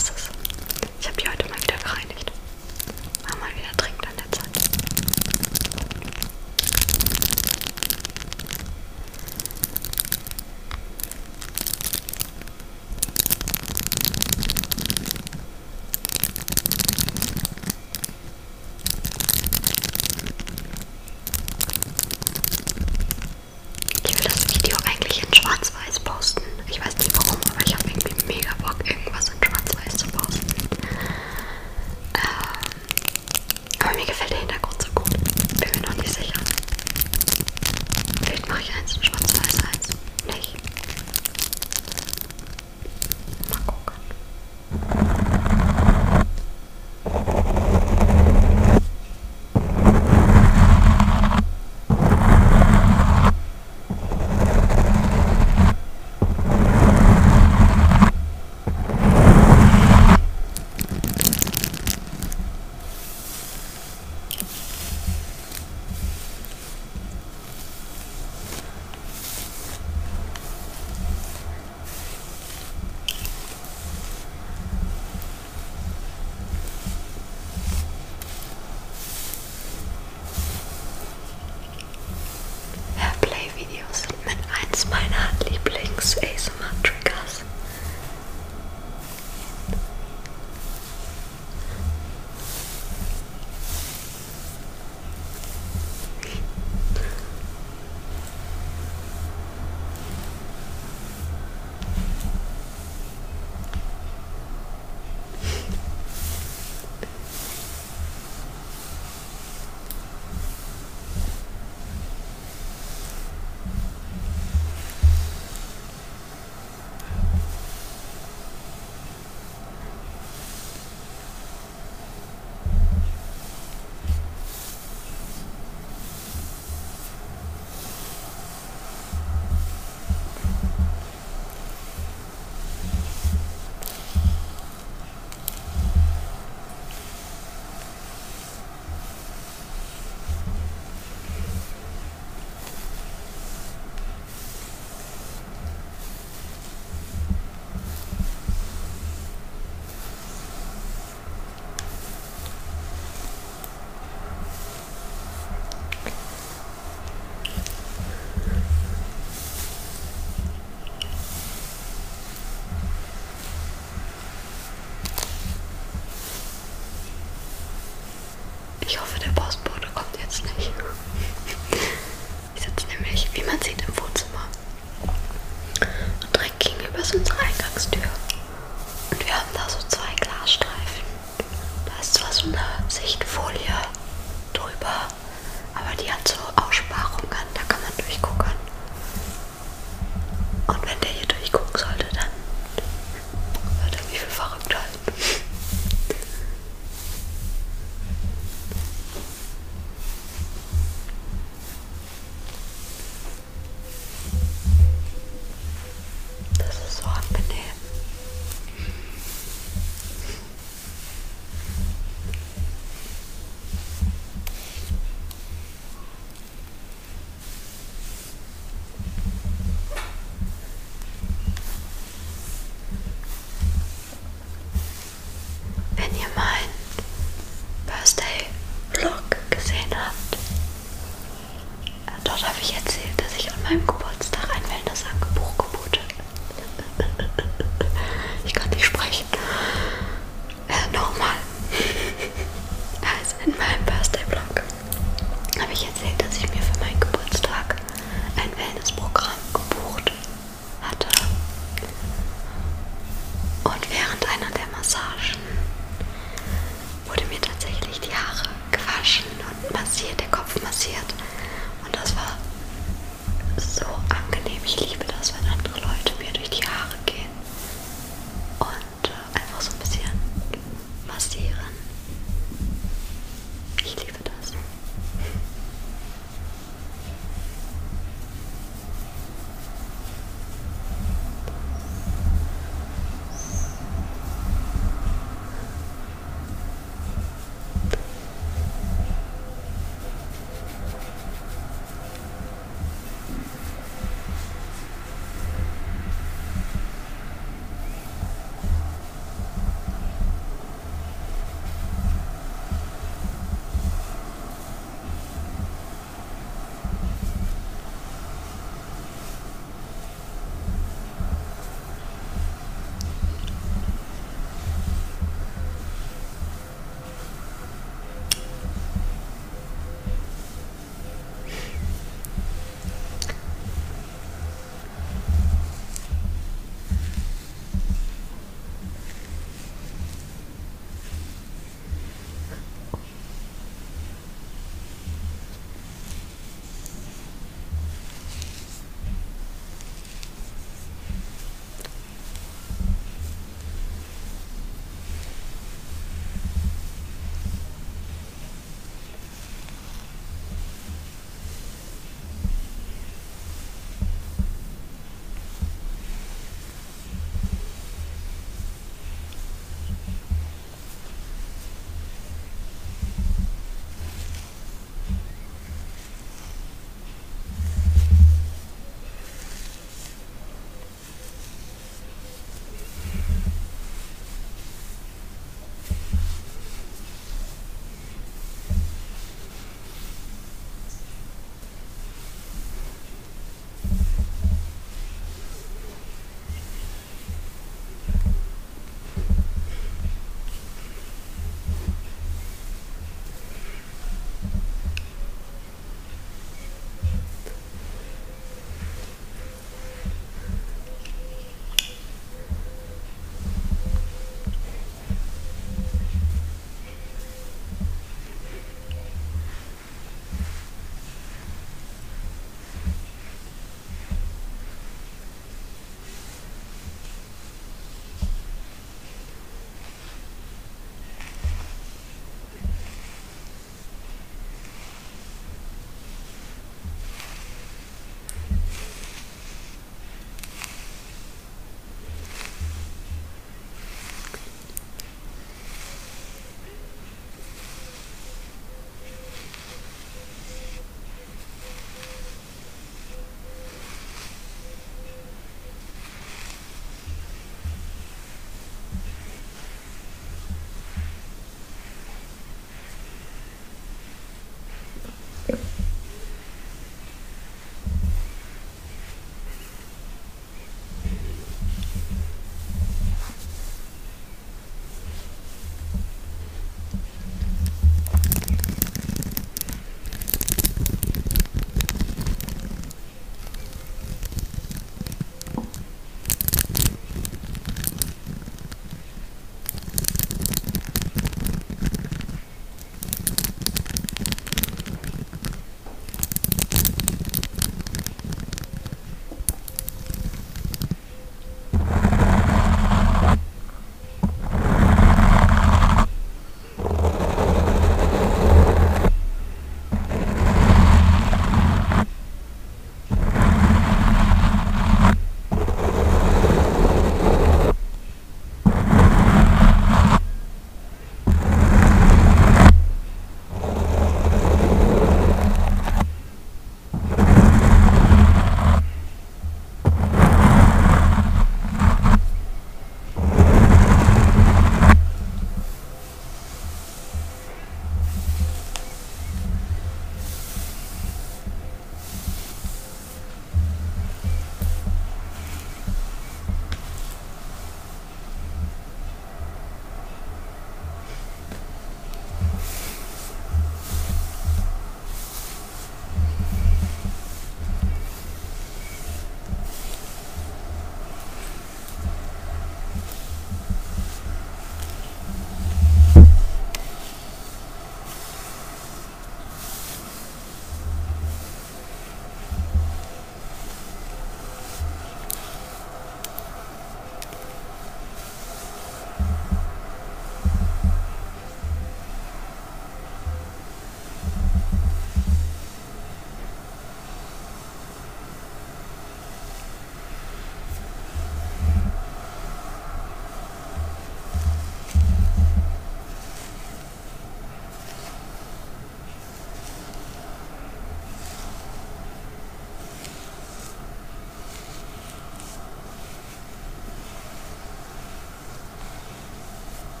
Asus.